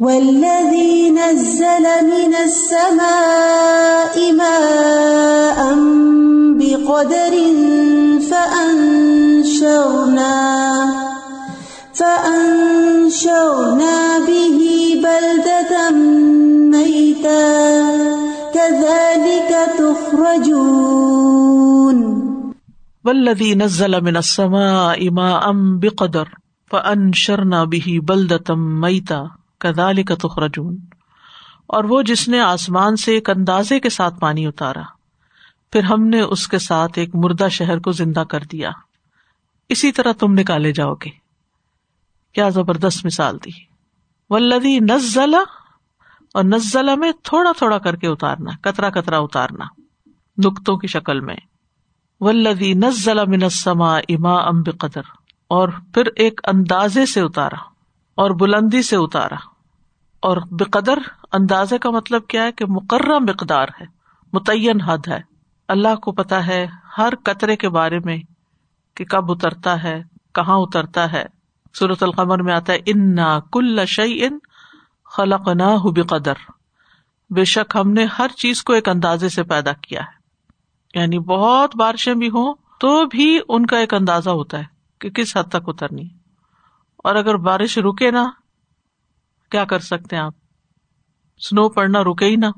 والذي نزل من السماء ماء بقدر فأنشرنا فأنشرنا به بلدة ميتا كذلك تخرجون والذي نزل من السماء ماء بقدر فأنشرنا به بلدة ميتا کدال کا تخرجون۔ اور وہ جس نے آسمان سے ایک اندازے کے ساتھ پانی اتارا، پھر ہم نے اس کے ساتھ ایک مردہ شہر کو زندہ کر دیا۔ اسی طرح تم نکالے جاؤ گے۔ کیا زبردست مثال دی۔ ولدی نزلہ اور نزلہ میں تھوڑا تھوڑا کر کے اتارنا، کترا کترا اتارنا، نقطوں کی شکل میں۔ ولدی نزلہ منسما اما امب قدر اور پھر ایک اندازے سے اتارا۔ اور بلندی سے اتارا۔ اور بقدر اندازے کا مطلب کیا ہے کہ مقرر مقدار ہے، متعین حد ہے۔ اللہ کو پتا ہے ہر قطرے کے بارے میں کہ کب اترتا ہے، کہاں اترتا ہے۔ صورت القمر میں آتا ہے ان کل شعی ان خلق نہ ہو بقدر بے شک ہم نے ہر چیز کو ایک اندازے سے پیدا کیا ہے۔ یعنی بہت بارشیں بھی ہوں تو بھی ان کا ایک اندازہ ہوتا ہے کہ کس حد تک اترنی ہے۔ اور اگر بارش رکے نا، کیا کر سکتے ہیں آپ؟ سنو پڑنا رکے ہی نا۔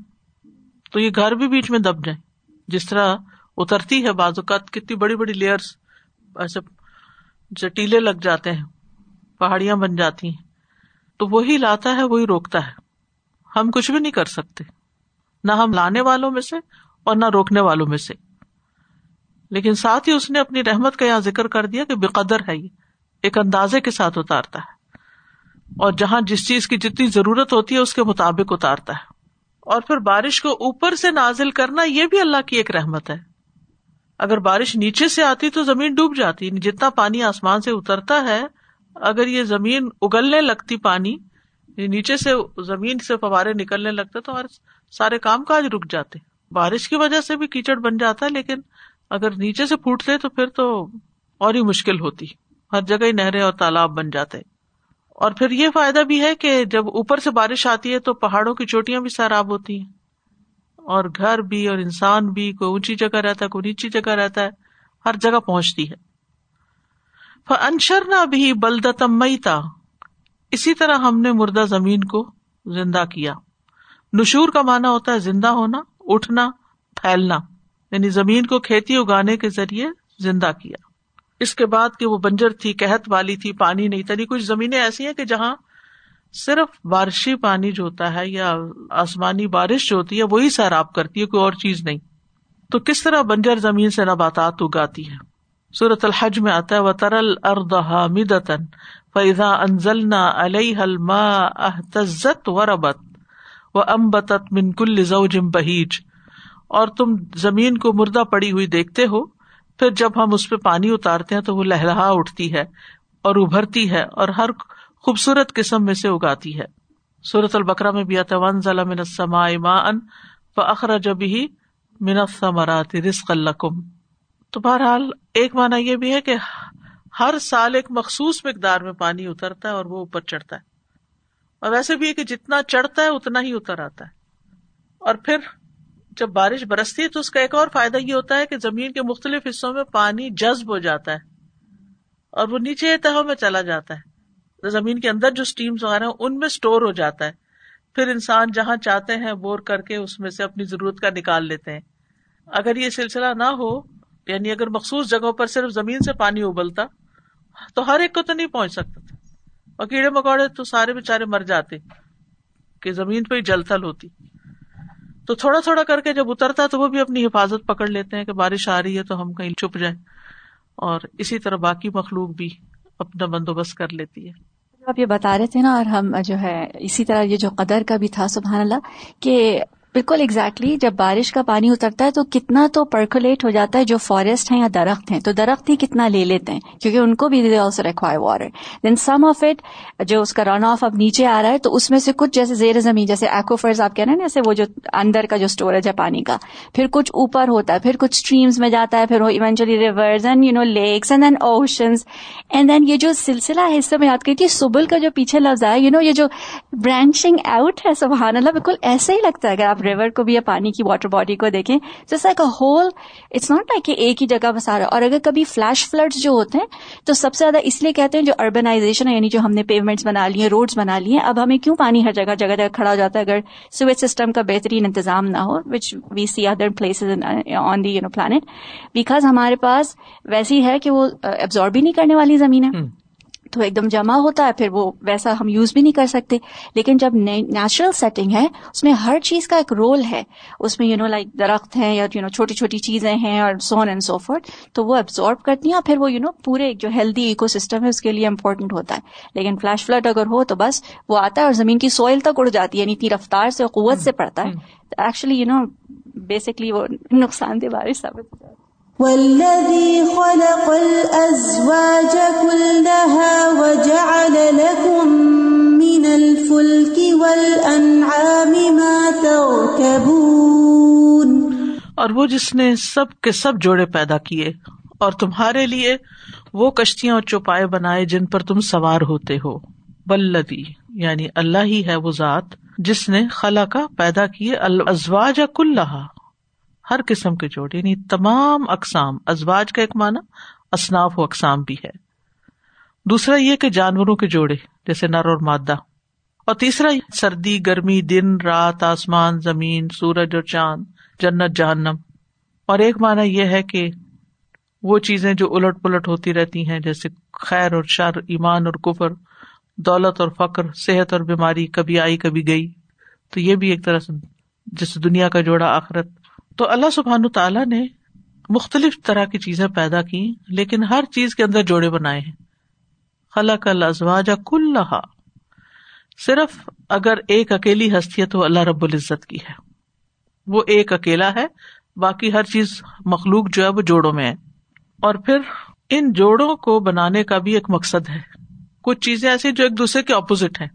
تو یہ گھر بھی بیچ میں دب جائے جس طرح اترتی ہے بعض اوقات، کتنی بڑی بڑی لیئرس ایسے جٹیلے لگ جاتے ہیں، پہاڑیاں بن جاتی ہیں۔ تو وہی لاتا ہے، وہی روکتا ہے۔ ہم کچھ بھی نہیں کر سکتے۔ نہ ہم لانے والوں میں سے اور نہ روکنے والوں میں سے۔ لیکن ساتھ ہی اس نے اپنی رحمت کا یہاں ذکر کر دیا کہ بے قدر ہے یہ۔ ایک اندازے کے ساتھ اتارتا ہے۔ اور جہاں جس چیز کی جتنی ضرورت ہوتی ہے، اس کے مطابق اتارتا ہے۔ اور پھر بارش کو اوپر سے نازل کرنا یہ بھی اللہ کی ایک رحمت ہے۔ اگر بارش نیچے سے آتی تو زمین ڈوب جاتی یعنی جتنا پانی آسمان سے اترتا ہے، اگر یہ زمین اگلنے لگتی پانی یعنی نیچے سے زمین سے فوارے نکلنے لگتے تو سارے کام کاج رک جاتے۔ بارش کی وجہ سے بھی کیچڑ بن جاتا ہے، لیکن اگر نیچے سے پھوٹتے تو پھر تو اور ہی مشکل ہوتی۔ ہر جگہ ہی نہریں اور تالاب بن جاتے۔ اور پھر یہ فائدہ بھی ہے کہ جب اوپر سے بارش آتی ہے تو پہاڑوں کی چوٹیاں بھی سیراب ہوتی ہیں۔ اور گھر بھی اور انسان بھی کوئی اونچی جگہ رہتا ہے، کوئی نیچی جگہ رہتا ہے، ہر جگہ پہنچتی ہے۔ انشر نہ بھی بلدتم میتا اسی طرح ہم نے مردہ زمین کو زندہ کیا۔ نشور کا مانا ہوتا ہے زندہ ہونا، اٹھنا، پھیلنا۔ یعنی زمین کو کھیتی اگانے کے ذریعے زندہ کیا۔ اس کے بعد کہ وہ بنجر تھی قحط والی تھی، پانی نہیں تھی کچھ زمینیں ایسی ہیں کہ جہاں صرف بارشی پانی جو ہوتا ہے یا آسمانی بارش جو ہوتی ہے، وہی سیراب کرتی ہے، کوئی اور چیز نہیں۔ تو کس طرح بنجر زمین سے نباتات اگاتی ہے سورت الحج میں آتا ہے وہ ترل اردہ مدن فضا انزلنا علیہ احتزت و ربت و امبت منکل زوجم بہیج اور تم زمین کو مردہ پڑی ہوئی دیکھتے ہو پھر جب ہم اس پہ پانی اتارتے ہیں تو وہ لہلا اٹھتی ہے اور ابھرتی ہے اور ہر خوبصورت قسم میں سے اگاتی ہے۔ سورت البکرا میں بھی آتا ون ضلع منسما ان اخرا جب ہی منسمرات رسق القم تو بہرحال ایک مانا یہ بھی ہے کہ ہر سال ایک مخصوص مقدار میں پانی اترتا ہے اور وہ اوپر چڑھتا ہے۔ اور ویسے بھی ہے کہ جتنا چڑھتا ہے اتنا ہی اتر آتا ہے۔ اور پھر جب بارش برستی ہے تو اس کا ایک اور فائدہ یہ ہوتا ہے کہ زمین کے مختلف حصوں میں پانی جذب ہو جاتا ہے اور وہ نیچے تہوں میں چلا جاتا ہے۔ زمین کے اندر جو اسٹیم وغیرہ ہیں، ان میں اسٹور ہو جاتا ہے۔ پھر انسان جہاں چاہتے ہیں بور کر کے اس میں سے اپنی ضرورت کا نکال لیتے ہیں۔ اگر یہ سلسلہ نہ ہو یعنی اگر مخصوص جگہوں پر صرف زمین سے پانی ابلتا، تو ہر ایک کو تو نہیں پہنچ سکتا تھا۔ اور کیڑے مکوڑے تو سارے بےچارے مر جاتے، کہ زمین پہ ہی جل تھل ہوتی۔ تو تھوڑا تھوڑا کر کے جب اترتا ہے تو وہ بھی اپنی حفاظت پکڑ لیتے ہیں کہ بارش آ رہی ہے تو ہم کہیں چھپ جائیں۔ اور اسی طرح باقی مخلوق بھی اپنا بندوبست کر لیتی ہے۔ آپ یہ بتا رہے تھے نا اور ہم جو ہے اسی طرح یہ جو قدر کا بھی تھا، سبحان اللہ، کہ بالکل ایگزیکٹلی جب بارش کا پانی اترتا ہے تو کتنا تو پرکولیٹ ہو جاتا ہے جو فارسٹ ہیں یا درخت ہیں۔ تو درخت ہی کتنا لے لیتے ہیں، کیونکہ ان کو بھی also require water then some of it جو اس کا رن آف اب نیچے آ رہا ہے تو اس میں سے کچھ جیسے زیر زمین، جیسے ایکوفرز آپ کہہ رہے ہیں جیسے وہ جو اندر کا جو اسٹوریج ہے پانی کا۔ پھر کچھ اوپر ہوتا ہے، پھر کچھ اسٹریمس میں جاتا ہے، پھر eventually rivers and you know lakes and then oceans and then یہ جو سلسلہ ہے، اس سے میں یاد کری تھی سبل کا جو پیچھے لفظ ہے یو نو یہ جو برانچنگ آؤٹ ہے، سبحان اللہ، بالکل ایسے ہی لگتا ہے۔ اگر آپ ریور کو بھی یا پانی کی واٹر باڈی کو دیکھیں جیسا like a whole it's not like کہ ایک ہی جگہ بسا رہا اور اگر کبھی فلیش فلڈ جو ہوتے ہیں، تو سب سے زیادہ اس لیے کہتے ہیں جو اربنائزیشن ہے یعنی جو ہم نے پیمنٹس بنا لیے روڈس بنا لیے اب ہمیں کیوں پانی ہر جگہ جگہ جگہ کھڑا ہو جاتا ہے اگر سویج سسٹم کا بہترین انتظام نہ ہو which we see other places on the you know plant because ہمارے پاس ویسی ہے کہ وہ uh, ابزارب بھی نہیں کرنے والی زمین ہے تو ایک دم جمع ہوتا ہے پھر وہ ویسا ہم یوز بھی نہیں کر سکتے۔ لیکن جب نیچرل سیٹنگ ہے اس میں ہر چیز کا ایک رول ہے۔ اس میں یو نو لائک درخت ہیں یا یو نو چھوٹی چھوٹی چیزیں ہیں اور سون اینڈ سو فورٹ تو وہ ابزارو کرتی ہیں اور پھر وہ یو نو پورے جو ہیلدی ایکو سسٹم ہے اس کے لیے امپورٹنٹ ہوتا ہے۔ لیکن فلیش فلڈ اگر ہو تو بس وہ آتا ہے اور زمین کی سوئل تک اڑ جاتی ہے یعنی اتنی رفتار سے قوت سے پڑتا ہے۔ ایکچولی یو نو بیسکلی وہ نقصان دہ بارش ثابت ہو جاتی ہے۔ والذي خلق الأزواج كلها وجعل لكم من الفلك والأنعام ما تركبون. اور وہ جس نے سب کے سب جوڑے پیدا کیے اور تمہارے لیے وہ کشتیاں اور چوپائے بنائے جن پر تم سوار ہوتے ہو. بلدی یعنی اللہ ہی ہے وہ ذات جس نے خلا کا پیدا کیے الزواج کلّہ ہر قسم کے جوڑے یعنی تمام اقسام، ازواج کا ایک مانا اصناف و اقسام بھی ہے۔ دوسرا یہ کہ جانوروں کے جوڑے، جیسے نر اور مادہ۔ اور تیسرا سردی، گرمی، دن، رات، آسمان، زمین، سورج اور چاند، جنت، جہنم۔ اور ایک مانا یہ ہے کہ وہ چیزیں جو الٹ پلٹ ہوتی رہتی ہیں، جیسے خیر اور شر، ایمان اور کفر، دولت اور فخر صحت اور بیماری، کبھی آئی، کبھی گئی۔ تو یہ بھی ایک طرح سے جیسے دنیا کا جوڑا، آخرت۔ تو اللہ سبحان تعالیٰ نے مختلف طرح کی چیزیں پیدا کی، لیکن ہر چیز کے اندر جوڑے بنائے ہیں۔ خلا کا کل صرف اگر ایک اکیلی ہستی ہے تو اللہ رب العزت کی ہے۔ وہ ایک اکیلا ہے، باقی ہر چیز مخلوق جو ہے وہ جوڑوں میں ہے۔ اور پھر ان جوڑوں کو بنانے کا بھی ایک مقصد ہے۔ کچھ چیزیں ایسی جو ایک دوسرے کے اپوزٹ ہیں،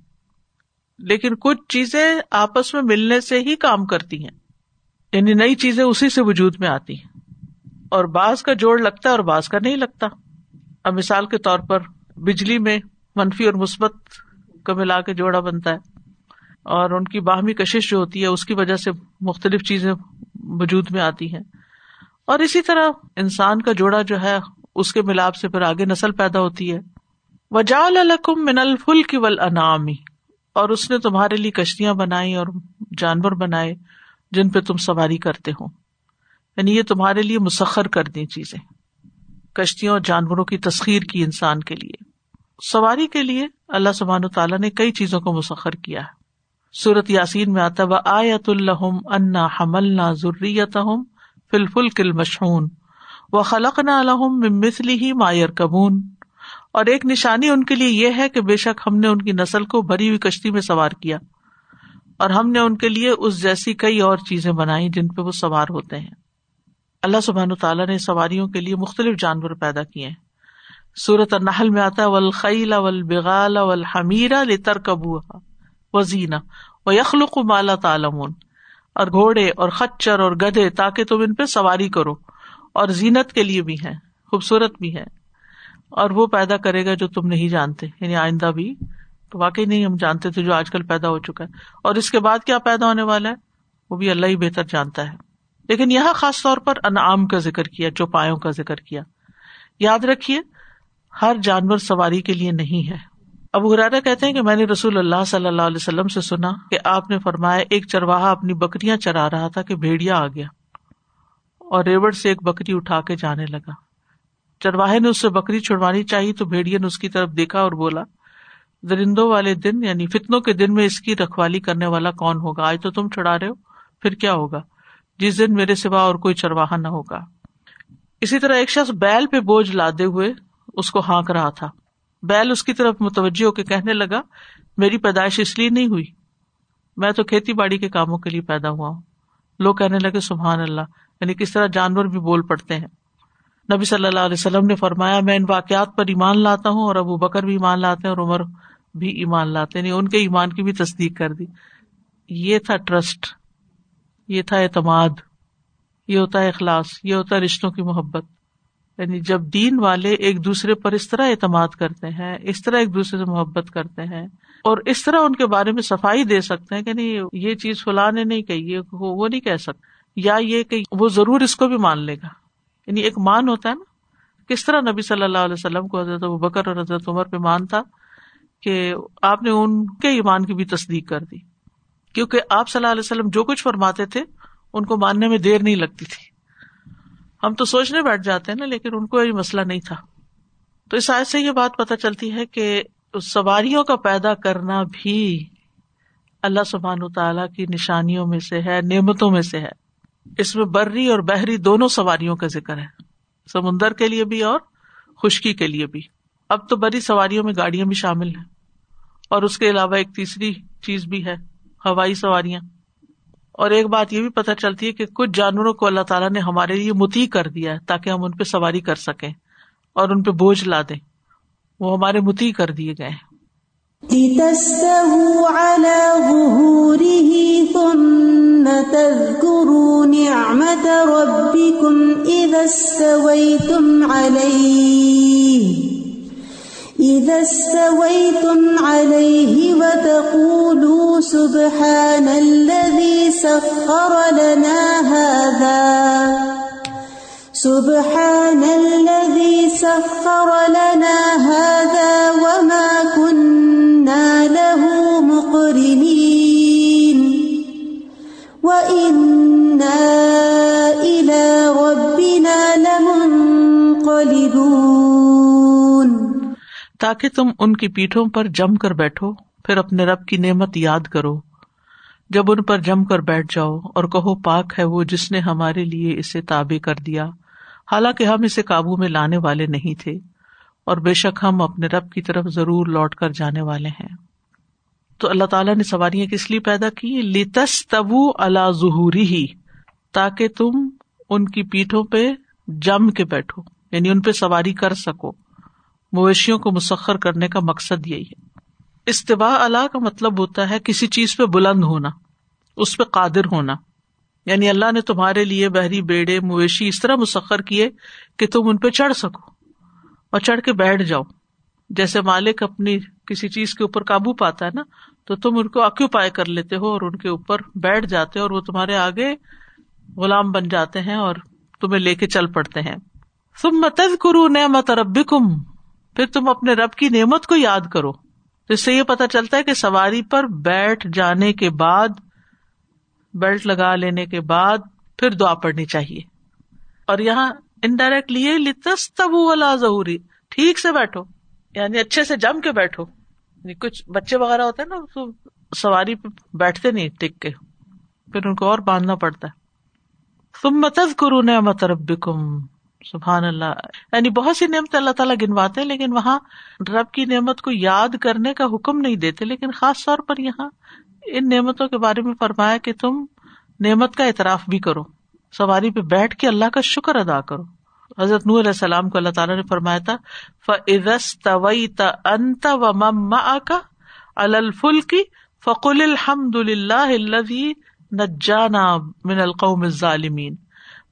لیکن کچھ چیزیں آپس میں ملنے سے ہی کام کرتی ہیں۔ یعنی نئی چیزیں اسی سے وجود میں آتی ہیں۔ اور بعض کا جوڑ لگتا ہے اور بعض کا نہیں لگتا۔ اب مثال کے طور پر بجلی میں منفی اور مثبت کو ملا کے جوڑا بنتا ہے۔ اور ان کی باہمی کشش جو ہوتی ہے، اس کی وجہ سے مختلف چیزیں وجود میں آتی ہیں۔ اور اسی طرح انسان کا جوڑا جو ہے، اس کے ملاپ سے پھر آگے نسل پیدا ہوتی ہے۔ وجال الکم من الفل کی ول اور اس نے تمہارے لیے کشتیاں بنائی اور جانور بنائے۔ جن پہ تم سواری کرتے ہو۔ یعنی یہ تمہارے لیے مسخر کر دی چیزیں۔ کشتیوں اور جانوروں کی تسخیر کی انسان کے لیے۔ سواری کے لیے اللہ سبحان تعالیٰ نے کئی چیزوں کو مسخر کیا ہے۔ سورت یاسین میں آتا و آیت الحم انا حمل نہ ضروریت ہوں کل مشہون و خلق نہ الحم مسلی ہی مایور کبون اور ایک نشانی ان کے لیے یہ ہے کہ بے شک ہم نے ان کی نسل کو بھری ہوئی کشتی میں سوار کیا۔ اور ہم نے ان کے لیے اس جیسی کئی اور چیزیں بنائی جن پہ وہ سوار ہوتے ہیں۔ اللہ سبحان تعالیٰ نے سواریوں کے لیے مختلف جانور پیدا کیے ہیں۔ سورت النحل میں آتا ولخیل اول بغال اول حمیرا لتر کبو و زینا و یخلق مالا تعالمون اور گھوڑے اور خچر اور گدھے تاکہ تم ان پہ سواری کرو۔ اور زینت کے لیے بھی ہے خوبصورت بھی ہے اور وہ پیدا کرے گا جو تم نہیں جانتے یعنی آئندہ بھی تو واقعی نہیں، ہم جانتے تھے جو آج کل پیدا ہو چکا ہے۔ اور اس کے بعد کیا پیدا ہونے والا ہے؟ وہ بھی اللہ ہی بہتر جانتا ہے۔ لیکن یہاں خاص طور پر انعام کا ذکر کیا چوپایوں کا ذکر کیا۔ یاد رکھیے، ہر جانور سواری کے لیے نہیں ہے۔ اب غرارا کہتے ہیں کہ میں نے رسول اللہ صلی اللہ علیہ وسلم سے سنا کہ آپ نے فرمایا، ایک چرواہا اپنی بکریاں چرا رہا تھا کہ بھیڑیا آ گیا۔ اور ریوڑ سے ایک بکری اٹھا کے جانے لگا۔ چرواہے نے اس سے بکری چھڑوانی چاہی تو بھیڑیا نے اس کی طرف دیکھا اور بولا درندوں والے دن یعنی فتنوں کے دن میں اس کی رکھوالی کرنے والا کون ہوگا؟ آج تو تم چڑھا رہے ہو، پھر کیا ہوگا؟ جس دن میرے سوا اور کوئی چرواہا نہ ہوگا۔ اسی طرح ایک شخص بیل پہ بوجھ لادے ہوئے اس کو ہانک رہا تھا۔ بیل اس کی طرف متوجہ ہو کے کہنے لگا، میری پیدائش اس لیے نہیں ہوئی۔ میں تو کھیتی باڑی کے کاموں کے لیے پیدا ہوا ہوں۔ لوگ کہنے لگے، سبحان اللہ یعنی کس طرح جانور بھی بول پڑتے ہیں۔ نبی صلی اللہ علیہ وسلم نے فرمایا، میں ان واقعات پر ایمان لاتا ہوں اور ابو بکر بھی ایمان لاتے ہیں اور عمر بھی ایمان لاتے ہیں۔ یعنی ان کے ایمان کی بھی تصدیق کر دی۔ یہ تھا ٹرسٹ، یہ تھا اعتماد، یہ ہوتا ہے اخلاص، یہ ہوتا ہے رشتوں کی محبت۔ یعنی جب دین والے ایک دوسرے پر اس طرح اعتماد کرتے ہیں، اس طرح ایک دوسرے سے محبت کرتے ہیں اور اس طرح ان کے بارے میں صفائی دے سکتے ہیں کہ نہیں، یہ چیز فلاں نے نہیں کہی وہ نہیں کہہ سکتے۔ یا یہ کہ وہ ضرور اس کو بھی مان لے گا۔ یعنی ایک مان ہوتا ہے نا، کس طرح نبی صلی اللہ علیہ وسلم کو حضرت بکر اور حضرت عمر پہ مان تھا کہ آپ نے ان کے ایمان کی بھی تصدیق کر دی۔ کیونکہ آپ صلی اللہ علیہ وسلم جو کچھ فرماتے تھے، ان کو ماننے میں دیر نہیں لگتی تھی۔ ہم تو سوچنے بیٹھ جاتے ہیں نا، لیکن ان کو یہ مسئلہ نہیں تھا۔ تو اس آیت سے یہ بات پتہ چلتی ہے کہ سواریوں کا پیدا کرنا بھی اللہ سبحان تعالی کی نشانیوں میں سے ہے، نعمتوں میں سے ہے۔ اس میں بری اور بحری دونوں سواریوں کا ذکر ہے۔ سمندر کے لیے بھی اور خشکی کے لیے بھی۔ اب تو بری سواریوں میں گاڑیاں بھی شامل ہیں۔ اور اس کے علاوہ ایک تیسری چیز بھی ہے، ہوائی سواریاں۔ اور ایک بات یہ بھی پتہ چلتی ہے کہ کچھ جانوروں کو اللہ تعالیٰ نے ہمارے لیے متی کر دیا ہے تاکہ ہم ان پہ سواری کر سکیں اور ان پہ بوجھ لا دیں۔ وہ ہمارے متی کر دیے گئے تذكروا نعمة ربكم إذا استويتم عليه، إذا استويتم عليه وتقولوا سبحان الذي سخر لنا هذا، سبحان الذي سخر لنا هذا وما تاکہ تم ان کی پیٹھوں پر جم کر بیٹھو، پھر اپنے رب کی نعمت یاد کرو۔ جب ان پر جم کر بیٹھ جاؤ اور کہو پاک ہے وہ جس نے ہمارے لیے اسے تابے کر دیا۔ حالانکہ ہم اسے قابو میں لانے والے نہیں تھے اور بے شک ہم اپنے رب کی طرف ضرور لوٹ کر جانے والے ہیں۔ تو اللہ تعالیٰ نے سواریاں کس لیے پیدا کی؟ لتس تبو اللہ ظہوری ہی تاکہ تم ان کی پیٹھوں پہ جم کے بیٹھو یعنی ان پہ سواری کر سکو۔ مویشیوں کو مسخر کرنے کا مقصد یہی ہے۔ استباع اللہ کا مطلب ہوتا ہے کسی چیز پہ بلند ہونا، اس پہ قادر ہونا۔ یعنی اللہ نے تمہارے لیے بحری، بیڑے، مویشی اس طرح مسخر کیے کہ تم ان پہ چڑھ سکو اور چڑھ کے بیٹھ جاؤ۔ جیسے مالک اپنی کسی چیز کے اوپر قابو پاتا ہے نا، تو تم ان کو آکوپائی کر لیتے ہو اور ان کے اوپر بیٹھ جاتے اور وہ تمہارے آگے غلام بن جاتے ہیں اور تمہیں لے کے چل پڑتے ہیں۔ تم متد کرو نعمت ربی کم پھر تم اپنے رب کی نعمت کو یاد کرو۔ جس سے یہ پتا چلتا ہے کہ سواری پر بیٹھ جانے کے بعد، بیلٹ لگا لینے کے بعد پھر دعا پڑنی چاہیے۔ اور یہاں انڈائریکٹ لیے لتس تبو والا ضروری ٹھیک سے بیٹھو۔ یعنی اچھے سے جم کے بیٹھو۔ یعنی کچھ بچے وغیرہ ہوتے ہیں نا، تو سواری پہ بیٹھتے نہیں ٹک کے۔ پھر ان کو اور باندھنا پڑتا ہے۔ تم متد کرو نعمت ربکم۔ سبحان اللہ۔ یعنی بہت سی نعمت اللہ تعالیٰ گنواتے ہیں، لیکن وہاں رب کی نعمت کو یاد کرنے کا حکم نہیں دیتے۔ لیکن خاص طور پر یہاں ان نعمتوں کے بارے میں فرمایا کہ تم نعمت کا اعتراف بھی کرو۔ سواری پہ بیٹھ کے اللہ کا شکر ادا کرو۔ حضرت نور علیہ السلام کو اللہ تعالیٰ نے فرمایا تھا فض طوی انت و مما کا الفل کی فقل الحمد للہ نجانا من القوم ظالمین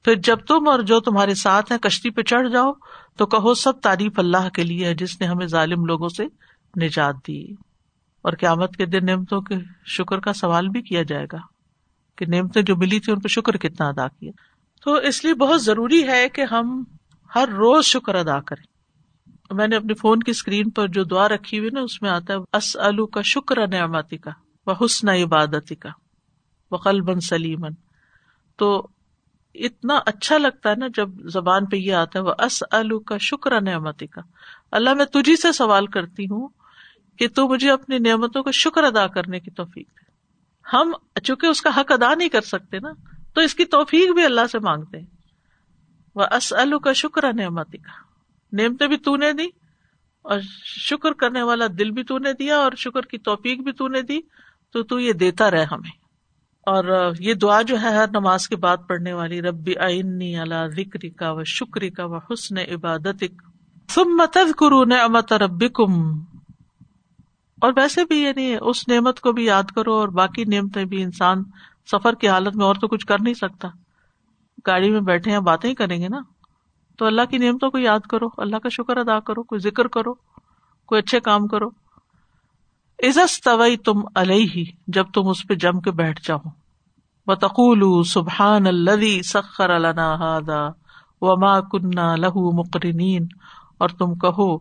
پھر جب تم اور جو تمہارے ساتھ ہیں کشتی پہ چڑھ جاؤ، تو کہو سب تعریف اللہ کے لیے ہے جس نے ہمیں ظالم لوگوں سے نجات دی۔ اور قیامت کے دن نعمتوں کے شکر کا سوال بھی کیا جائے گا کہ نعمتیں جو ملی تھی ان پہ شکر کتنا ادا کیا۔ تو اس لیے بہت ضروری ہے کہ ہم ہر روز شکر ادا کریں۔ میں نے اپنے فون کی اسکرین پر جو دعا رکھی ہوئی نا، اس میں آتا ہے اس الو کا شکر نعمتی کا وہ حسن عبادتی کا وہ قلبن سلیمن تو اتنا اچھا لگتا ہے نا، جب زبان پہ یہ آتا ہے، وہ اس الو کا شکر نعمتی کا اللہ، میں تجھی سے سوال کرتی ہوں کہ تو مجھے اپنی نعمتوں کا شکر ادا کرنے کی توفیق دے۔ ہم، چونکہ اس کا حق ادا نہیں کر سکتے نا تو اس کی توفیق بھی اللہ سے مانگتے ہیں۔ وہ اس کا شکر نعمتی کا نعمتیں بھی تو نے دی اور شکر کرنے والا دل بھی تو نے دیا اور شکر کی توفیق بھی تو نے دی۔ تو تو یہ دیتا رہ ہمیں۔ اور یہ دعا جو ہے ہر نماز کے بعد پڑھنے والی، ربی آئنی اللہ ذکری کا و شکری کا و حسن عبادت تم متد کرو نعمت ربکم۔ اور ویسے بھی یعنی اس نعمت کو بھی یاد کرو اور باقی نعمتیں بھی انسان سفر کی حالت میں اور تو کچھ کر نہیں سکتا۔ گاڑی میں بیٹھے ہیں، باتیں ہی کریں گے نا۔ تو اللہ کی نعمتوں کو یاد کرو، اللہ کا شکر ادا کرو، کوئی ذکر کرو، کوئی اچھے کام کرو۔ عزت طوی تم علیہ، جب تم اس پہ جم کے بیٹھ جاؤ۔ بتقول سبحان الذي سخر لنا هذا وما كنا له مقرنين اور تم کہو،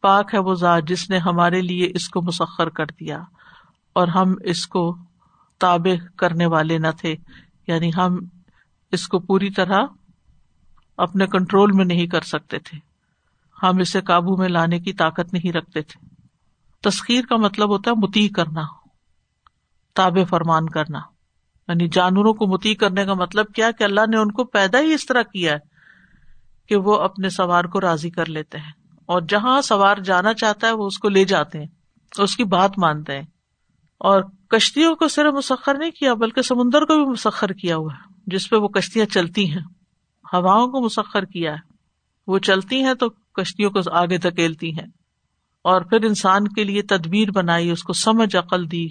پاک ہے وہ ذات جس نے ہمارے لیے اس کو مسخر کر دیا۔ اور ہم اس کو تابع کرنے والے نہ تھے۔ یعنی ہم اس کو پوری طرح اپنے کنٹرول میں نہیں کر سکتے تھے۔ ہم اسے قابو میں لانے کی طاقت نہیں رکھتے تھے۔ تسخیر کا مطلب ہوتا ہے متی کرنا تاب فرمان کرنا۔ یعنی جانوروں کو متی کرنے کا مطلب کیا کہ اللہ نے ان کو پیدا ہی اس طرح کیا ہے کہ وہ اپنے سوار کو راضی کر لیتے ہیں۔ اور جہاں سوار جانا چاہتا ہے وہ اس کو لے جاتے ہیں، اس کی بات مانتے ہیں۔ اور کشتیوں کو صرف مسخر نہیں کیا، بلکہ سمندر کو بھی مسخر کیا ہوا ہے۔ جس پہ وہ کشتیاں چلتی ہیں۔ ہواؤں کو مسخر کیا ہے۔ وہ چلتی ہیں تو کشتیوں کو آگے دھکیلتی ہیں۔ اور پھر انسان کے لیے تدبیر بنائی، اس کو سمجھ عقل دی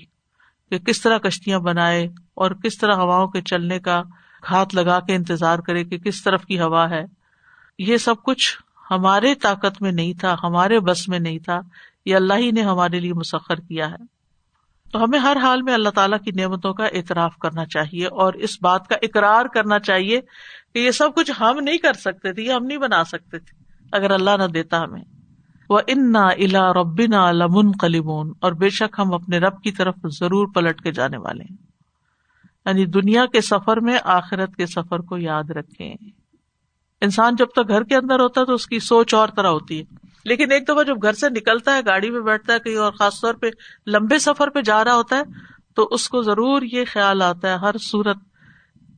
کہ کس طرح کشتیاں بنائے اور کس طرح ہواؤں کے چلنے کا ہاتھ لگا کے انتظار کرے کہ کس طرف کی ہوا ہے۔ یہ سب کچھ ہمارے طاقت میں نہیں تھا، ہمارے بس میں نہیں تھا۔ یہ اللہ ہی نے ہمارے لیے مسخر کیا ہے۔ تو ہمیں ہر حال میں اللہ تعالیٰ کی نعمتوں کا اعتراف کرنا چاہیے اور اس بات کا اقرار کرنا چاہیے کہ یہ سب کچھ ہم نہیں کر سکتے تھے، یہ ہم نہیں بنا سکتے تھے، اگر اللہ نہ دیتا ہمیں۔ وہ ان الا ربنا لمن کلیمون اور بے شک ہم اپنے رب کی طرف ضرور پلٹ کے جانے والے ہیں۔ یعنی دنیا کے سفر میں آخرت کے سفر کو یاد رکھے انسان جب تک گھر کے اندر ہوتا ہے تو اس کی سوچ اور طرح ہوتی ہے۔ لیکن ایک دفعہ جب گھر سے نکلتا ہے، گاڑی میں بیٹھتا ہے، کہیں اور، خاص طور پہ لمبے سفر پہ جا رہا ہوتا ہے، تو اس کو ضرور یہ خیال آتا ہے، ہر صورت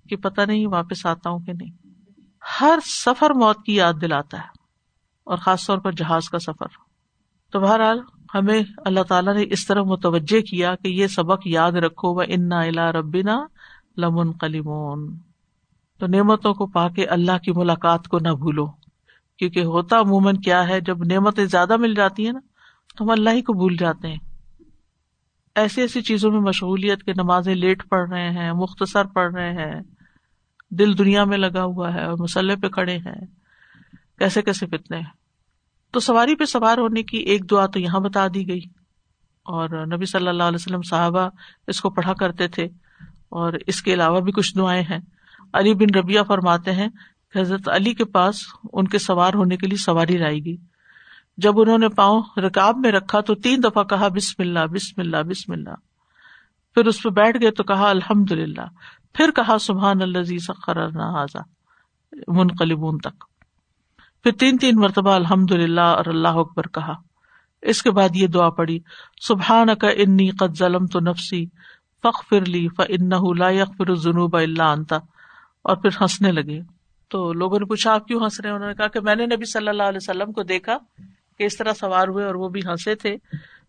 کہ پتہ نہیں واپس آتا ہوں کہ نہیں۔ ہر سفر موت کی یاد دلاتا ہے، اور خاص طور پر جہاز کا سفر۔ تو بہرحال ہمیں اللہ تعالیٰ نے اس طرح متوجہ کیا کہ یہ سبق یاد رکھو، وہ انا الا ربنا لمن کلیمون تو نعمتوں کو پا کے اللہ کی ملاقات کو نہ بھولو۔ کیونکہ ہوتا عموماً کیا ہے، جب نعمتیں زیادہ مل جاتی ہیں نا، تو ہم اللہ ہی کو بھول جاتے ہیں۔ ایسی ایسی چیزوں میں مشغولیت کے نمازیں لیٹ پڑھ رہے ہیں، مختصر پڑھ رہے ہیں۔ دل دنیا میں لگا ہوا ہے اور مسلح پہ کھڑے ہیں۔ کیسے کیسے فتنے۔ ہیں تو سواری پہ سوار ہونے کی ایک دعا تو یہاں بتا دی گئی۔ اور نبی صلی اللہ علیہ وسلم صاحبہ اس کو پڑھا کرتے تھے اور اس کے علاوہ بھی کچھ دعائیں ہیں۔ علی بن ربیہ فرماتے ہیں حضرت علی کے پاس ان کے سوار ہونے کے لیے سواری لائے گی جب انہوں نے پاؤں رکاب میں رکھا تو تین دفعہ کہا، بسم اللہ بسم اللہ بسم اللہ۔ پھر اس پہ بیٹھ گئے تو کہا الحمد للہ پھر کہا، سبحان اللہ سخر منقلبون تک۔ پھر تین تین مرتبہ الحمد للہ اور اللہ اکبر کہا۔ اس کے بعد یہ دعا پڑی سبحان کا انی قد ظلم تو نفسی فخ فر لی فن لا یغفر الذنوب الا انت۔ اور پھر ہنسنے لگے۔ تو لوگوں نے پوچھا، آپ کیوں ہنس رہے انہوں نے کہا کہ میں نے نبی صلی اللہ علیہ وسلم کو دیکھا کہ اس طرح سوار ہوئے اور وہ بھی ہنسے تھے۔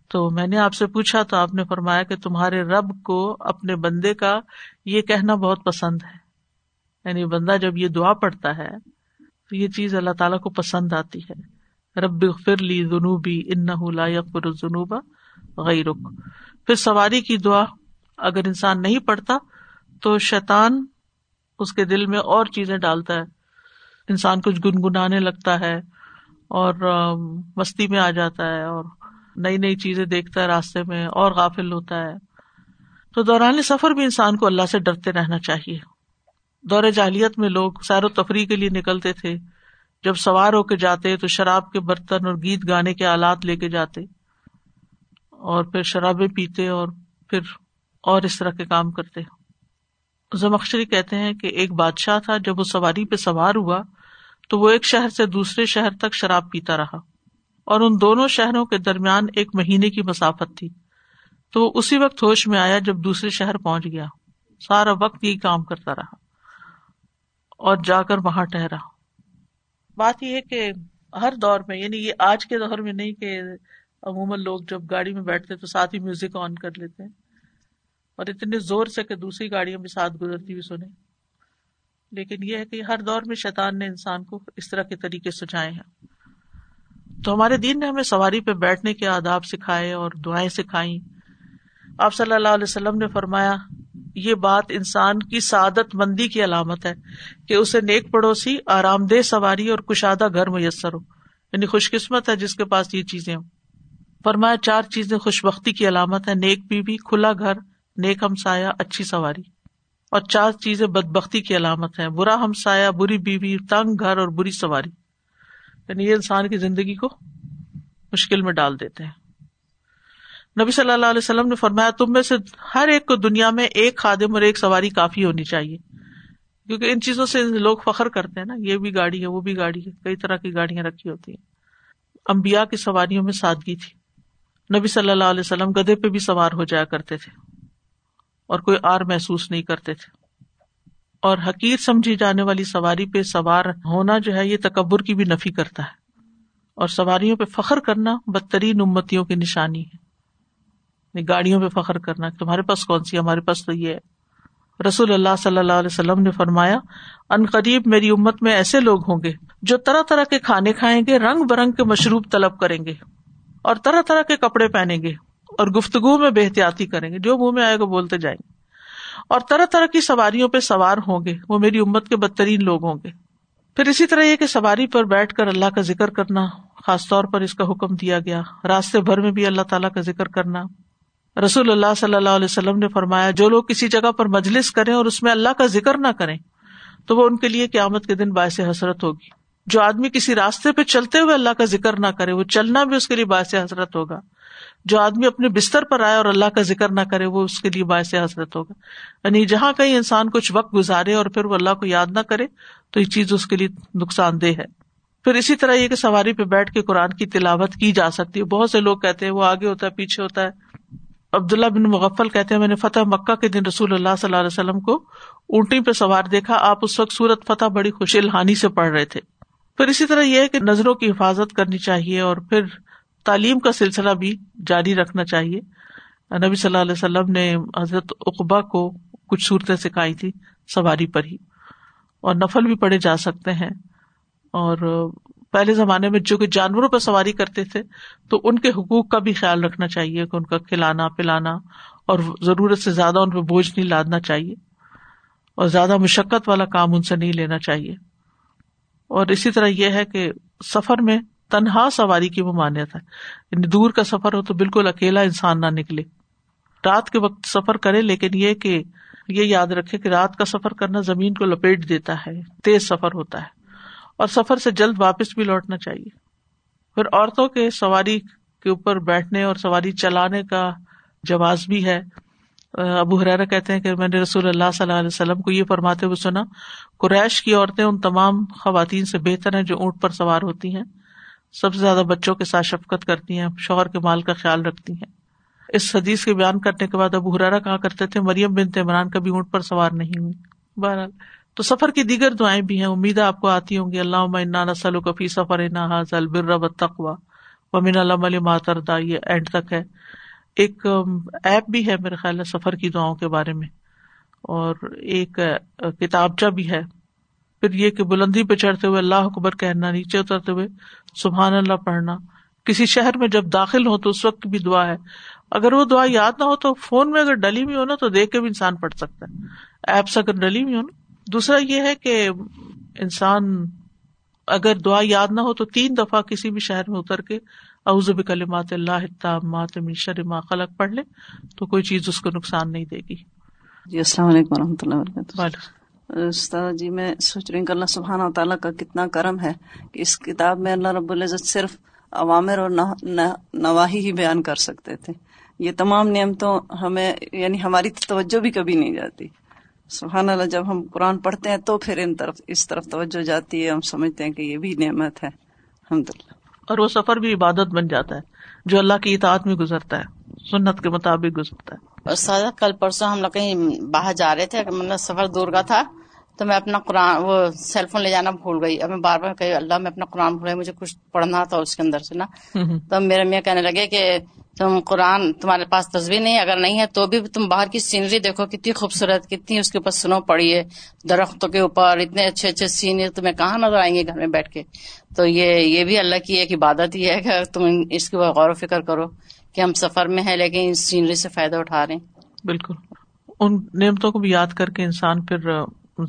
تو میں نے آپ سے پوچھا، تو آپ نے فرمایا کہ تمہارے رب کو اپنے بندے کا یہ کہنا بہت پسند ہے۔ یعنی بندہ جب یہ دعا پڑتا ہے، تو یہ چیز اللہ تعالیٰ کو پسند آتی ہے۔ رب فر لی جنوبی ان لا یقر جنوبا غیر پھر سواری کی دعا، اگر انسان نہیں پڑھتا تو شیطان اس کے دل میں اور چیزیں ڈالتا ہے۔ انسان کچھ گنگنانے لگتا ہے اور مستی میں آ جاتا ہے اور نئی نئی چیزیں دیکھتا ہے راستے میں اور غافل ہوتا ہے۔ تو دوران سفر بھی انسان کو اللہ سے ڈرتے رہنا چاہیے۔ دور جاہلیت میں لوگ سیر و تفریح کے لیے نکلتے تھے۔ جب سوار ہو کے جاتے تو شراب کے برتن اور گیت گانے کے آلات لے کے جاتے اور پھر شرابیں پیتے اور پھر اور اس طرح کے کام کرتے۔ زمخشری کہتے ہیں کہ ایک بادشاہ تھا، جب وہ سواری پہ سوار ہوا تو وہ ایک شہر سے دوسرے شہر تک شراب پیتا رہا۔ اور ان دونوں شہروں کے درمیان ایک مہینے کی مسافت تھی۔ تو وہ اسی وقت ہوش میں آیا جب دوسرے شہر پہنچ گیا۔ سارا وقت یہی کام کرتا رہا اور جا کر وہاں ٹہرا۔ بات یہ ہے کہ ہر دور میں یعنی یہ آج کے دور میں نہیں کہ عموماً لوگ جب گاڑی میں بیٹھتے تو ساتھ ہی میوزک آن کر لیتے ہیں۔ اور اتنے زور سے کہ دوسری گاڑیاں بھی ساتھ گزرتی ہوئی سنیں۔ لیکن یہ ہے کہ ہر دور میں شیطان نے انسان کو اس طرح کے طریقے سجائے ہیں۔ تو ہمارے دین نے ہمیں سواری پہ بیٹھنے کے آداب سکھائے اور دعائیں سکھائی آپ صلی اللہ علیہ وسلم نے فرمایا، یہ بات انسان کی سعادت مندی کی علامت ہے کہ اسے نیک پڑوسی، آرام دہ سواری اور کشادہ گھر میسر ہو۔ یعنی خوش قسمت ہے جس کے پاس یہ چیزیں ہوں۔ فرمایا، چار چیزیں خوش بختی کی علامت ہے نیک بیوی، کھلا گھر نیک ہمسایا اچھی سواری۔ اور چار چیزیں بد بختی کی علامت ہے برا ہمسایا بری بیوی، تنگ گھر اور بری سواری۔ یعنی یہ انسان کی زندگی کو مشکل میں ڈال دیتے ہیں۔ نبی صلی اللہ علیہ وسلم نے فرمایا، تم میں سے ہر ایک کو دنیا میں ایک خادم اور ایک سواری کافی ہونی چاہیے۔ کیونکہ ان چیزوں سے لوگ فخر کرتے ہیں نا، یہ بھی گاڑی ہے، وہ بھی گاڑی ہے۔ کئی طرح کی گاڑیاں رکھی ہوتی ہیں۔ امبیا کی سواریوں میں سادگی تھی۔ نبی صلی اللہ علیہ وسلم گدے پہ بھی سوار ہو جایا کرتے تھے۔ اور کوئی آر محسوس نہیں کرتے تھے۔ اور حقیر سمجھی جانے والی سواری پہ سوار ہونا جو ہے، یہ تکبر کی بھی نفی کرتا ہے۔ اور سواریوں پہ فخر کرنا بدترین امتیوں کی نشانی ہے۔ یعنی گاڑیوں پہ فخر کرنا تمہارے پاس کون سی ہمارے پاس تو یہ ہے۔ رسول اللہ صلی اللہ علیہ وسلم نے فرمایا، ان قریب میری امت میں ایسے لوگ ہوں گے جو طرح طرح کے کھانے کھائیں گے، رنگ برنگ کے مشروب طلب کریں گے اور طرح طرح کے کپڑے پہنیں گے۔ اور گفتگو میں بے احتیاطی کریں گے۔ جو منہ میں آئے گا بولتے جائیں گے۔ اور طرح طرح کی سواریوں پہ سوار ہوں گے۔ وہ میری امت کے بدترین لوگ ہوں گے۔ پھر اسی طرح یہ کہ سواری پر بیٹھ کر اللہ کا ذکر کرنا، خاص طور پر اس کا حکم دیا گیا۔ راستے بھر میں بھی اللہ تعالیٰ کا ذکر کرنا۔ رسول اللہ صلی اللہ علیہ وسلم نے فرمایا، جو لوگ کسی جگہ پر مجلس کریں اور اس میں اللہ کا ذکر نہ کریں، تو وہ ان کے لیے قیامت کے دن باعث حسرت ہوگی۔ جو آدمی کسی راستے پہ چلتے ہوئے اللہ کا ذکر نہ کرے، وہ چلنا بھی اس کے لیے باعث حسرت ہوگا۔ جو آدمی اپنے بستر پر آئے اور اللہ کا ذکر نہ کرے، وہ اس کے لیے باعث حسرت ہوگا۔ یعنی جہاں کہیں انسان کچھ وقت گزارے اور پھر وہ اللہ کو یاد نہ کرے، تو یہ چیز اس کے لیے نقصان دہ ہے۔ پھر اسی طرح یہ کہ سواری پہ بیٹھ کے قرآن کی تلاوت کی جا سکتی ہے۔ بہت سے لوگ کہتے ہیں، وہ آگے ہوتا ہے، پیچھے ہوتا ہے۔ عبداللہ بن مغفل کہتے ہیں، میں نے فتح مکہ کے دن رسول اللہ صلی اللہ علیہ وسلم کو اونٹی پہ سوار دیکھا۔ آپ اس وقت سورت فتح بڑی خوش الحانی سے پڑھ رہے تھے۔ پھر اسی طرح یہ ہے کہ نظروں کی حفاظت کرنی چاہیے اور پھر تعلیم کا سلسلہ بھی جاری رکھنا چاہیے۔ نبی صلی اللہ علیہ وسلم نے حضرت اقبا کو کچھ صورتیں سکھائی تھی سواری پر ہی۔ اور نفل بھی پڑھے جا سکتے ہیں۔ اور پہلے زمانے میں جو کہ جانوروں پہ سواری کرتے تھے، تو ان کے حقوق کا بھی خیال رکھنا چاہیے کہ ان کا کھلانا، پلانا اور ضرورت سے زیادہ ان پہ بوجھ نہیں لادنا چاہیے۔ اور زیادہ مشقت والا کام ان سے نہیں لینا چاہیے۔ اور اسی طرح یہ ہے کہ سفر میں تنہا سواری کی وہ ہے۔ یعنی دور کا سفر ہو تو بالکل اکیلا انسان نہ نکلے۔ رات کے وقت سفر کرے لیکن یہ کہ یہ یاد رکھے کہ رات کا سفر کرنا زمین کو لپیٹ دیتا ہے، تیز سفر ہوتا ہے۔ اور سفر سے جلد واپس بھی لوٹنا چاہیے۔ پھر عورتوں کے سواری کے اوپر بیٹھنے اور سواری چلانے کا جواز بھی ہے۔ ابو حرارا کہتے ہیں کہ میں نے رسول اللہ صلی اللہ علیہ وسلم کو یہ فرماتے ہوئے سنا، قریش کی عورتیں ان تمام خواتین سے بہتر ہیں جو اونٹ پر سوار ہوتی ہیں۔ سب سے زیادہ بچوں کے ساتھ شفقت کرتی ہیں، شوہر کے مال کا خیال رکھتی ہیں۔ اس حدیث کے بیان کرنے کے بعد ابو حرارا کہا کرتے تھے، مریم بنت عمران کبھی اونٹ پر سوار نہیں ہوئی بہرحال، تو سفر کی دیگر دعائیں بھی ہیں۔ امید آپ کو آتی ہوں گی۔ اللہ نسل کفی سفر بر تقوا ومن علام ماتردا یہ اینڈ تک ہے۔ ایک ایپ بھی ہے میرے خیال ہے سفر کی دعاؤں کے بارے میں، اور ایک کتابچہ بھی ہے۔ پھر یہ کہ بلندی پہ چڑھتے ہوئے اللہ اکبر کہنا نیچے اترتے ہوئے سبحان اللہ پڑھنا۔ کسی شہر میں جب داخل ہو تو اس وقت بھی دعا ہے۔ اگر وہ دعا یاد نہ ہو تو فون میں اگر ڈلی ہوئی ہو نا تو دیکھ کے بھی انسان پڑھ سکتا ہے۔ ایپس اگر ڈلی ہوئی ہو نا۔ دوسرا یہ ہے کہ انسان اگر دعا یاد نہ ہو تو تین دفعہ کسی بھی شہر میں اتر کے اعوذ کلمات اللہ مات شر ما خلق پڑھ لے تو کوئی چیز اس کو نقصان نہیں دے گی۔ جی السلام علیکم و رحمۃ اللہ وبرکاتہ۔ استاد جی میں سوچ رہی ہوں کہ اللہ سبحانہ تعالیٰ کا کتنا کرم ہے کہ اس کتاب میں اللہ رب العزت صرف عوامر اور نواحی ہی بیان کر سکتے تھے۔ یہ تمام نعمتوں ہمیں یعنی ہماری توجہ بھی کبھی نہیں جاتی۔ سبحان اللہ، جب ہم قرآن پڑھتے ہیں تو پھر ان طرف اس طرف توجہ جاتی ہے۔ ہم سمجھتے ہیں کہ یہ بھی نعمت ہے۔ الحمد للہ اور وہ سفر بھی عبادت بن جاتا ہے، جو اللہ کی اطاعت میں گزرتا ہے۔ سنت کے مطابق گزرتا ہے۔ کل پرسوں ہم لوگ کہیں باہر جا رہے تھے مطلب سفر دور کا تھا تو میں اپنا قرآن وہ سیل فون لے جانا بھول گئی۔ اب میں بار بار کہ اللہ میں اپنا قرآن بھول گئی مجھے کچھ پڑھنا تھا اس کے اندر سے نا۔ تو میرے میاں کہنے لگے کہ تم قرآن تمہارے پاس تصویر نہیں اگر نہیں ہے تو بھی تم باہر کی سینری دیکھو کتنی خوبصورت کتنی اس کے اوپر سنو پڑی ہے درختوں کے اوپر اتنے اچھے اچھے سینری تمہیں کہاں نظر آئیں گے گھر میں بیٹھ کے؟ تو یہ یہ بھی اللہ کی ایک عبادت ہی ہے کہ تم اس کے اوپر غور و فکر کرو۔ کہ ہم سفر میں ہیں لیکن اس سینری سے فائدہ اٹھا رہے ہیں۔ بالکل۔ ان نعمتوں کو بھی یاد کر کے انسان پھر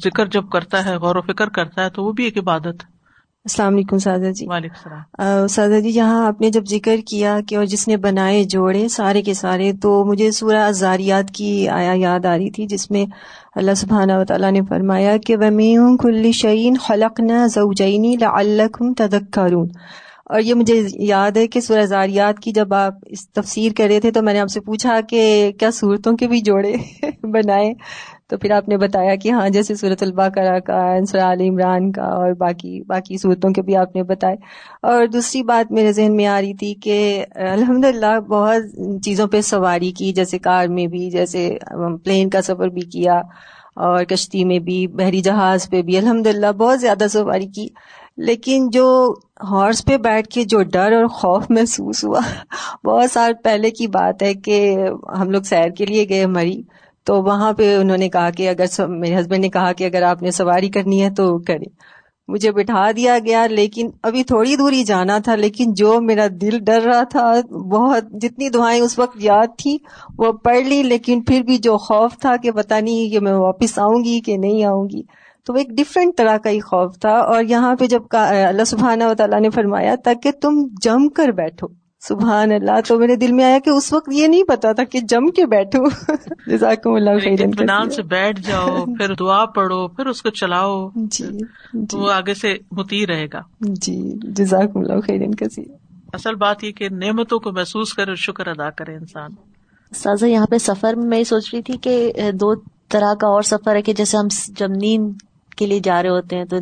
ذکر جب کرتا ہے غور و فکر کرتا ہے تو وہ بھی ایک عبادت۔ ہے السلام علیکم سادہ جی۔ وعلیکم السلام۔ سادہ جی یہاں آپ نے جب ذکر کیا کہ اور جس نے بنائے جوڑے سارے کے سارے تو مجھے سورہ ازاریات کی آیا یاد آ رہی تھی جس میں اللہ سبحانہ و تعالیٰ نے فرمایا کہ ومیم کل شعین خلق نہ زوجینی لعلکم تذکرون اور یہ مجھے یاد ہے کہ سورہ زاریات کی جب آپ اس تفسیر کر رہے تھے تو میں نے آپ سے پوچھا کہ کیا صورتوں کے بھی جوڑے بنائے؟ تو پھر آپ نے بتایا کہ ہاں جیسے صورت البقرہ کا انصر علی عمران کا اور باقی باقی صورتوں کے بھی آپ نے بتائے۔ اور دوسری بات میرے ذہن میں آ رہی تھی کہ الحمد للہ بہت چیزوں پہ سواری کی، جیسے کار میں بھی، جیسے پلین کا سفر بھی کیا اور کشتی میں بھی، بحری جہاز پہ بھی۔ الحمد للہ بہت زیادہ سواری کی۔ لیکن جو ہارس پہ بیٹھ کے جو ڈر اور خوف محسوس ہوا، بہت سال پہلے کی بات ہے کہ ہم لوگ سیر کے لیے گئے، مری۔ تو وہاں پہ انہوں نے کہا کہ اگر میرے ہسبینڈ نے کہا کہ اگر آپ نے سواری کرنی ہے تو کرے مجھے بٹھا دیا گیا، لیکن ابھی تھوڑی دوری جانا تھا، لیکن جو میرا دل ڈر رہا تھا، بہت جتنی دعائیں اس وقت یاد تھی وہ پڑھ لی، لیکن پھر بھی جو خوف تھا کہ پتا نہیں کہ میں واپس آؤں گی کہ نہیں آؤں گی، تو وہ ایک ڈفرینٹ طرح کا ہی خوف تھا۔ اور یہاں پہ جب اللہ سبحانہ و تعالیٰ نے فرمایا، تاکہ تم جم کر بیٹھو۔ سبحان اللہ۔ تو میرے دل میں آیا کہ اس وقت یہ نہیں پتا تھا کہ جم کے بیٹھو۔ جزاکم اللہ اطمینان سے بیٹھ جاؤ پھر دعا پڑھو پھر اس کو چلاؤ۔ جی, جی۔ وہ آگے سے ہوتی رہے گا۔ جی جزاکم اللہ خیرن کسی اصل بات یہ کہ نعمتوں کو محسوس کرے شکر ادا کرے انسان۔ سازا یہاں پہ سفر میں میں سوچ رہی تھی کہ دو طرح کا اور سفر ہے کہ جیسے ہم جب نیند کے لیے جا رہے ہوتے ہیں تو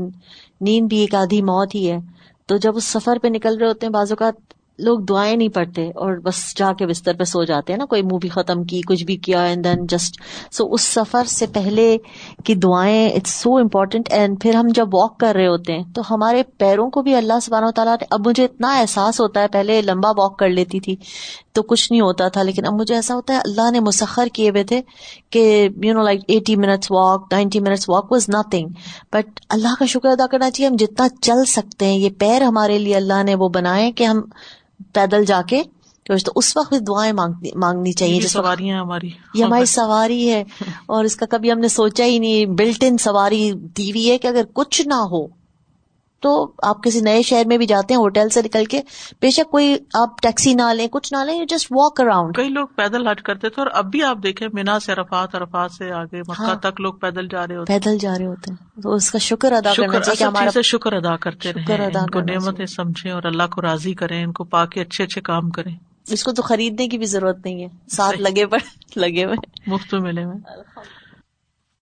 نیند بھی ایک آدھی موت ہی ہے۔ تو جب اس سفر پہ نکل رہے ہوتے ہیں بعض اوقات لوگ دعائیں نہیں پڑھتے اور بس جا کے بستر پہ سو جاتے ہیں نا، کوئی مووی ختم کی، کچھ بھی کیا اینڈ دین جسٹ سو اس سفر سے پہلے کی دعائیں اٹس سو امپورٹینٹ اینڈ پھر ہم جب واک کر رہے ہوتے ہیں، تو ہمارے پیروں کو بھی اللہ سبحانہ و تعالیٰ اب مجھے اتنا احساس ہوتا ہے، پہلے لمبا واک کر لیتی تھی، تو کچھ نہیں ہوتا تھا، لیکن اب مجھے ایسا ہوتا ہے، اللہ نے مسخر کیے ہوئے تھے کہ you know like eighty minutes walk ninety minutes walk was nothing but اللہ کا شکر ادا کرنا چاہیے، ہم جتنا چل سکتے ہیں، یہ پیر ہمارے لیے اللہ نے وہ بنائے کہ ہم پیدل جا کے تو اس وقت بھی دعائیں مانگنی چاہیے جس سواری ہماری۔ یہ ہماری سواری ہے۔ اور اس کا کبھی ہم نے سوچا ہی نہیں بلٹ ان سواری دی ہوئی ہے کہ اگر کچھ نہ ہو تو آپ کسی نئے شہر میں بھی جاتے ہیں ہوٹل سے نکل کے بے شک کوئی آپ ٹیکسی نہ لیں کچھ نہ لیں جسٹ واک اراؤنڈ کئی لوگ پیدل ہٹ کرتے تھے اور اب بھی آپ دیکھیں مینا سے رفات رفات سے آگے مکہ ہاں۔ تک لوگ پیدل جا رہے ہوتے پیدل جا رہے ہوتے ہیں۔ تو اس کا شکر ادا کرنا چاہیے ہمارا شکر ادا کرتے رہے ادا کو نعمتیں سمجھیں اور اللہ کو راضی کریں ان کو پا کے اچھے اچھے کام کریں۔ اس کو تو خریدنے کی بھی ضرورت نہیں ہے۔ ساتھ لگے پڑے لگے ہوئے۔ مفت ملے ہوئے۔